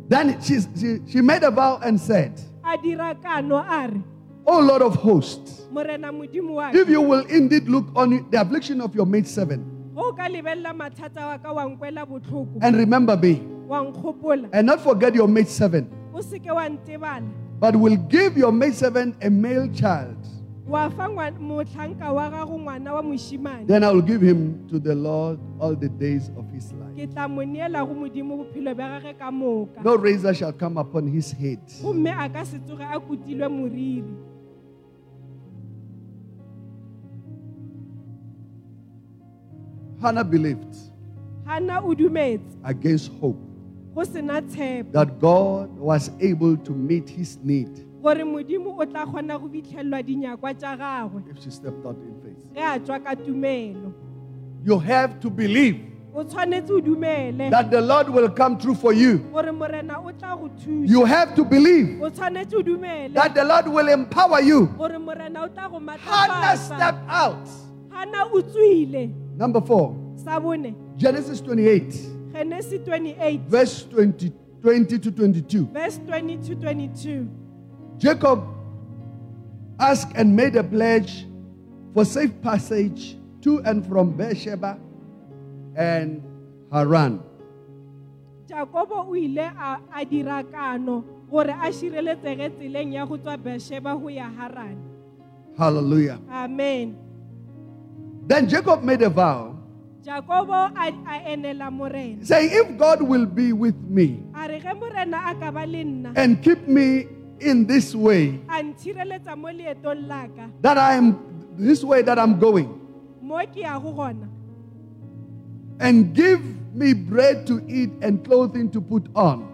Then she's, she, she made a vow and said, a dira kano a re O Lord of hosts, morena modimo wa if ka you will indeed look on the affliction of your maidservant o ka lebelela mathata wa ka wa nkwela botlhoko and remember me, wa nkgopola and not forget your maidservant, o seke wa ntebala but will give your maidservant a male child. wa fa ngwa- motlhanka wa gago ngwana wa mošimane Then I will give him to the Lord all the days of his life. ke tla mo neela go modimo bophelo bja gage ka moka No razor shall come upon his head. gomme a ka se tsoge a kutilwe moriri Hannah believed against hope go sena tshepo that God was able to meet his need. Gore modimo o tla kgona go fitlhelelwa dinyakwa tša gagwe. If she stepped out in faith. ge a tswa ka tumelo. You have to believe o tshwanetse o dumele. that the Lord will come through for you. gore morena o tla go thusa. You have to believe o tshwanetse o dumele. that the Lord will empower you. gore morena o tla go Hannah stepped out. hana o tswile. Number four, Genesis 28, genesis 28 verse 20, 20 to 22. verse 20 to 22 Jacob asked and made a pledge for safe passage to and from Beersheba and Haran. jakobo o ile a a dira kano gore a šireletsege tseleng ya go tswa beersheba go ya harane Hallelujah. amen Then Jacob made a vow, jakobo a a saying, If God will be with me a re ge morena a ka ba le nna. and keep me in this way, a ntshireletsa mo leetong la ka. that I am this way that I'm going, mo ke yago gona. and give me bread to eat and clothing to put on,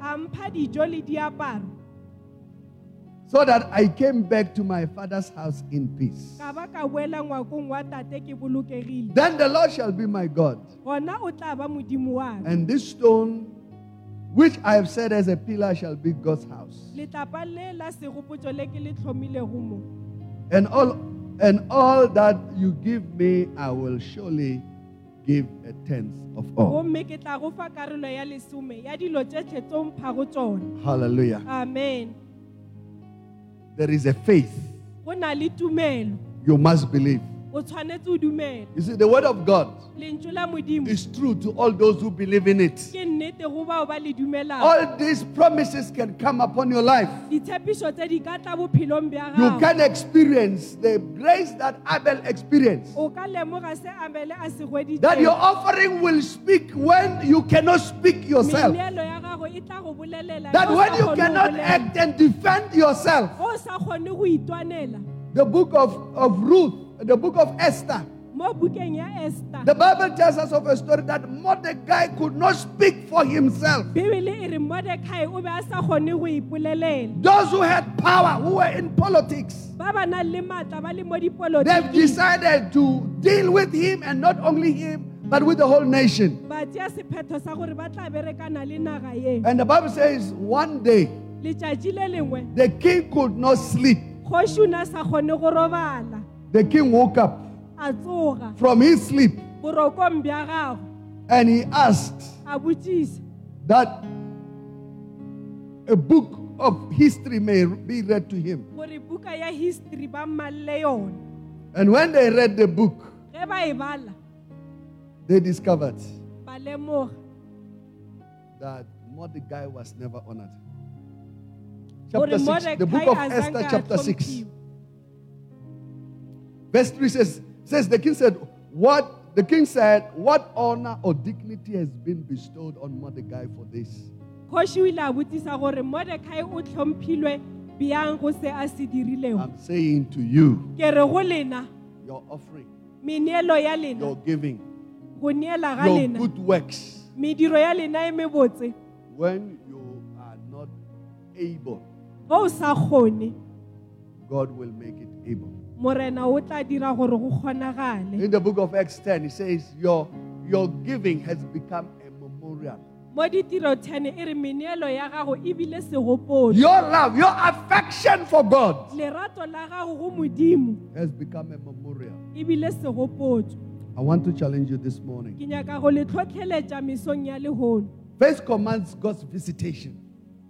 so that I came back to my father's house in peace. ka ba ka boela ngwakong wa tate ke bolokegile Then the Lord shall be my God, gona o tla ba modimo wa ka and this stone which I have set as a pillar shall be God's house. letlapa le la segopotso le ke le tlhomilego mo And all and all that you give me, I will surely give a tenth of all. gomme ke tla go fa karolo ya lesome ya dilo tše tlhe tse o mphago tsona Hallelujah. amen There is a faith go na le tumelo you must believe. O tshwanetse o dumela You see, the word of God is true to all those who believe in it. ke nnete go bao ba le dumelago All these promises can come upon your life. ditshepišo tse di ka tla bophelong bja You can experience the grace that Abel experienced. o ka lemoga se abele a se That your offering will speak when you cannot speak yourself. meneelo ya gago tla go bolelela That when you cannot act and defend yourself. o sa kgone go itwanela The book of, of Ruth, the book of Esther, mo bukeng ya ester the Bible tells us of a story that Mordecai could not speak for himself. bibele re mordekai o be a sa kgone go ipolelela Those who had power, who were in politics, ba ba nang le maatla ba le mo they've decided to deal with him and not only him, but with the whole nation. ba tšea sephetho sa gore ba tla berekana le naga ye And the Bible says one day letšatši le lengwe the king could not sleep. Kgoši o ne a sa kgone go robala The king woke up from his sleep borokong bja gago and he asked that a book of history may be read to him. gore buka ya history ba mmalle yona And when they read the book, ge ba bala they discovered that Mordecai was never honored. Chapter 6, the book of Esther, chapter 6. Verse 3 says, says the king said, What the king said, What honor or dignity has been bestowed on Mordecai for this? kgoši o ile a botsisa gore mordekai o tlhomphilwe bjang go se a se dirilego I'm saying to you, your offering, your giving, your good works, mediro ya lena when you are not able, God will make it able. Morena o tla dira gore go kgonagale In the book of Acts 10, it says, Your, your giving has become a memorial. mo ditiro 10 re meneelo ya gago bile segopotso Your love, your affection for God lerato la gago go modimo has become a memorial. I want to challenge you this morning. ke nyaka go le tlhotlheletša mesong ya lehono Faith commands God's visitation.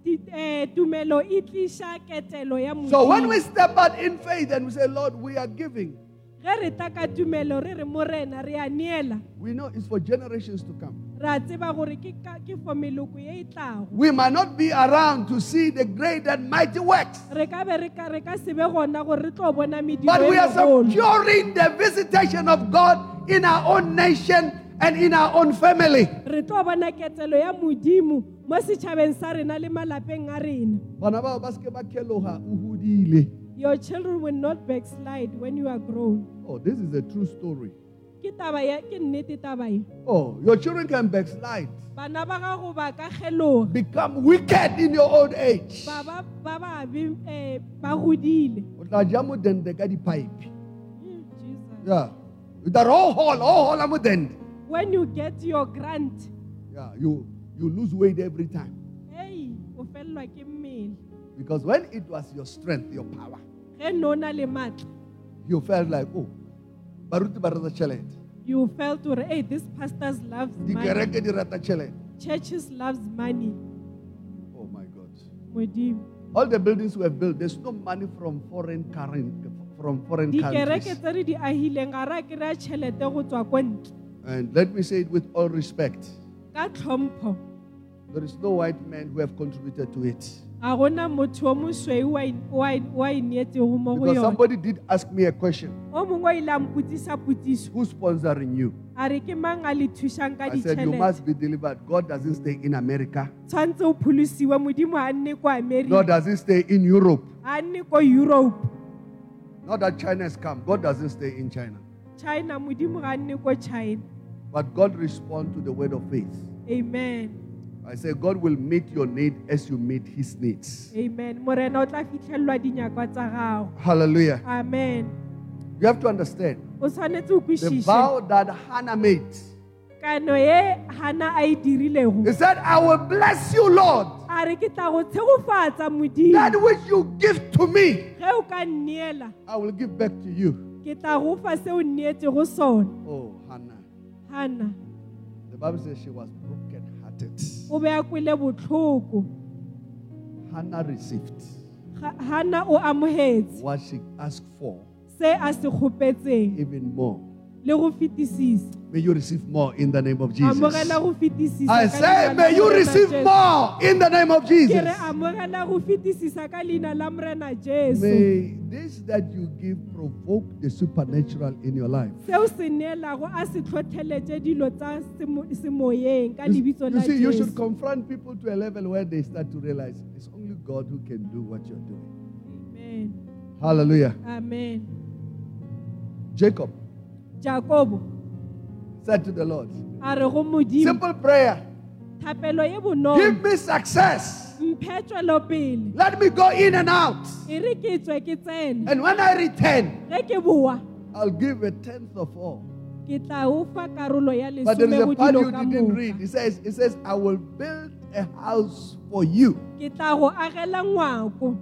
Eh, tumelo tliša ketelo ya So when we step out in faith and we say, Lord, we are giving, ge re tla ka tumelo re re morena re a neela. we know it's for generations to come. re a tseba gore ke ka- ke for meloko ye tlago We might not be around to see the great and mighty works, re ka be re ka re ka se be gona gore re tlo bona mediro but we are securing the visitation of God in our own nation and in our own family. re tlo bona ketelo ya modimo mo setšhabeng sa rena le malapeng a rena Bana bao ba se ba kheloga, o hodile. your children will not backslide when you are grown Oh, this is a true story. ke taba ya ke nnete taba e Oh, your children can backslide, bana ba gago ba ka geloga become wicked in your old age. ba ba ba babe um ba godile O tla ja modende ka di-pipe. Mm, Jesus. Yeah. That whole hall, whole hall modende. When you get your grant Yeah, you you lose weight every time. hey o felelwa ke mmele. Because when it was your strength, your power, ge no na le you felt like, oh, baruti ba rata you felt hey this pastors loves money. Dikereke di rata tšhelete churches loves money. Oh my god. All the buildings were built there's no money from foreign current from foreign countries tse re di agileng ga ra kry-a tšhelete go tswa ko ntle and let me say it with all respect. Ka tlhompho. There is no white man who have contributed to it. Ga gona motho o mosweu wa in- wa in- wa ineetsego mo go because somebody did ask me a question. O mongwe o ile a mpotsisa potsiso who's sponsoring you? A re ke mang a le thušang ka i said you ditšhelete must be delivered. God doesn't stay in america. Tshwanetse o pholosiwe. Modimo a nne ko nor america doesn't stay in europe. A nne ko europe. Not that china has come. God doesn't stay in china. China modimo ga nne ko china but god responds to the word of faith. Amen. I say god will meet your need as you meet his needs. Amen. Morena o tla fitlhelelwa dinyakwa tsa gago. Hallelujah. Amen. You have to understand o tshwanetse o the vow that hannah made. Kano ye hana a dirilego. He said i will bless you lord. A re ke tla go tshegofatsa modimo. That which you give to me ge o ka nneela i will give back to you. ke tla go fa se o nneetsego sone. Oh hannah hana the bible says she was broken hearted o be a kwele botlhoko hannah received. Ga- hana o amogetse what she asked for se a se kgopetseng. even more. Le go fetisisa may you receive more in the name of jesus. amogela go fetisisa i say may you receive more in the name of jesus re amogela go fetisisa ka leina la morena jesu. May this that you give provoke the supernatural in your life. Seo se neelago a se tlhotlheletse dilo tsa semo- semoyeng ka You, you see, you should confront people to a level where they start to realize it's only God who can do what you're doing. amen. Hallelujah. amen. Jacob. Jakobo said to the Lord, a re go modimo Simple prayer. Give me success. Let me go in and out. re ke tswe ke tsene And when I return, ge ke boa I'll give a tenth of all. ke tla o fa karolo ya But there is a part you didn't read. It says, it says, I will build a house for you. ke tla go agela ngwako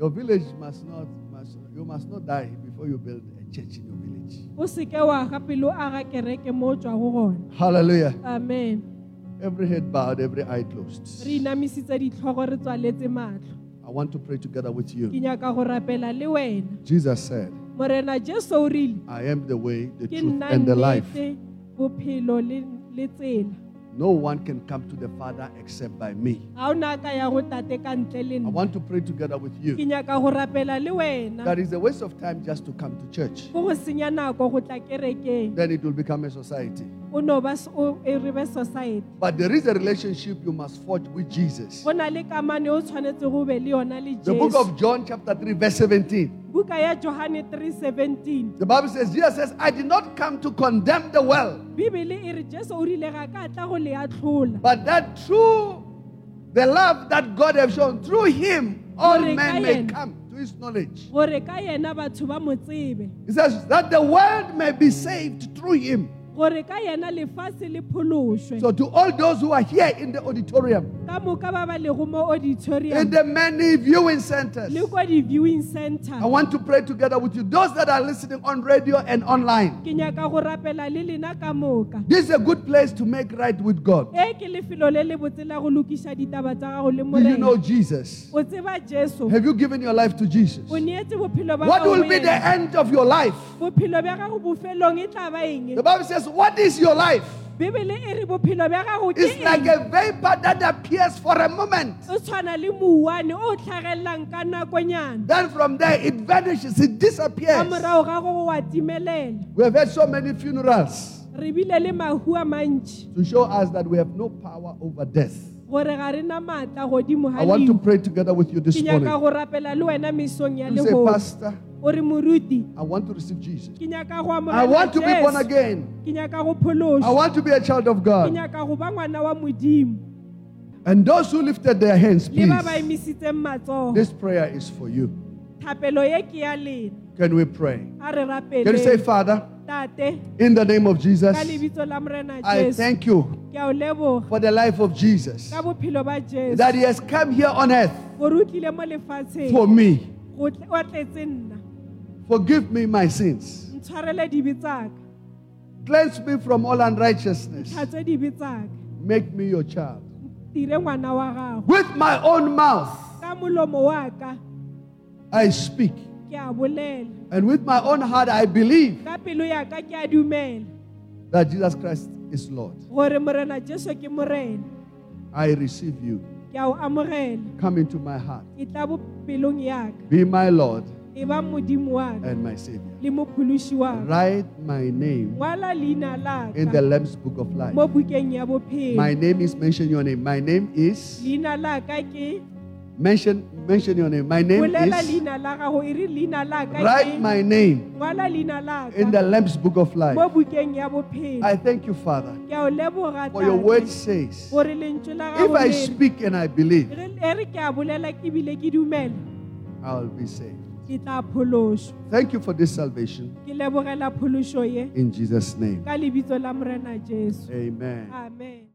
Your village must not, must, you must not die before you build a church in your. O seke wa ga aga kereke mo o tswa go gona Hallelujah. amen Every head bowed, every eye closed. re inamisitse ditlhogo re tswaletse matlho I want to pray together with ke you. nyaka go rapela le wena Jesus said, morena jesu o rile I am the way, the ke truth, nna and the life. nnete bophelo le le tsela No one can come to the Father except by me. ga o na ka ya go tate ka ntle le I want to pray together with you. nyaka go rapela le wena That is a waste of time just to come to church. go go senya nako go tla kerekeng Then it will become a society. O no ba s- o re be society But there is a relationship you must forge with Jesus. go na le kamano o tshwanetse go be le yona le The book of John, chapter 3, verse 17. buka ya johane 317 The Bible says, Jesus says, I did not come to condemn the world, bibele re jesu o rile ga ka tla go le atlhola but that through the love that God has shown, through him, all men may come to his knowledge. gore ka yena batho ba mo tsebe He says that the world may be saved through him. Gore ka yena lefatshe le phološwe So, to all those who are here in the auditorium, ka moka ba ba lego mo in the many viewing centers, le ko di-viewing center I want to pray together with you. Those that are listening on radio and online, ke nyaka go rapela le lena ka moka this is a good place to make right with God. e ke lefelo le le botse go lokiša ditaba tsa gago le Do you know Jesus? o tseba jesu Have you given your life to Jesus? o neetse bophelo ba What will be the end of your life? bophelo bja gago bofelong e tla ba eng The Bible says, What is your life? bibele re bophelo bja gago ke It's like a vapor that appears for a moment. o tshwana le mouane o tlhagelelang ka nakonyana Then from there it vanishes, it disappears. morago ga go wa timelela We have had so many funerals re bile le mahu a mantši to show us that we have no power over death. Gore ga re na maatla godimo I want to pray together with you this morning. go rapela le wena mesong ya You say, Pastor, o re moruti I want to receive Jesus. ke nyaka go I want to be born again. ke nyaka go I want to be a child of God. nyaka go ba ngwana wa modimo And those who lifted their hands, le ba ba please, this prayer is for you. Thapelo ye ke ya lena. Can we pray? Can you say, Father, in the name of Jesus, ka lebitso la morena I thank you ke a o leboga for the life of Jesus, ka bophelo ba jesu. that he has come here on earth gore o tlile mo lefatsheng. for me. go tle- wa tletse nna. Forgive me my sins. ntshwarele dibe tsaka Cleanse me from all unrighteousness. tlhatswe dibe tsaka Make me your child. dire ngwana wa gago. With my own mouth, I speak. ke a bolela And with my own heart, I believe ka pelo ya ka ke a dumela that Jesus Christ is Lord. gore morena jesu ke morena I receive you. ke a o amogela Come into my heart. ke tla bo pelong ya ka Be my Lord ba modimo wa ka and my Savior. le mophološi wa ka Write my name ngwala leina la in the Lamb's Book of Life. mo bukeng ya bophelo My name is mentioned your name. My name is leina la ka ke mention mention your name. My name bolela is leina la gago e re leina la ka write ke my name ngwala leina la in the ka Lamb's Book of Life. bukeng ya bophelo I thank you, Father, ke a o leboga for your Tate, word says, gore lentswe la if gago I le speak and I believe, re- e re ke a bolela ke bile ke dumela I will be saved. ke tla phološwa Thank you for this salvation ke lebogela phološo ye in Jesus' name. ka lebitso la morena jesu Amen. amen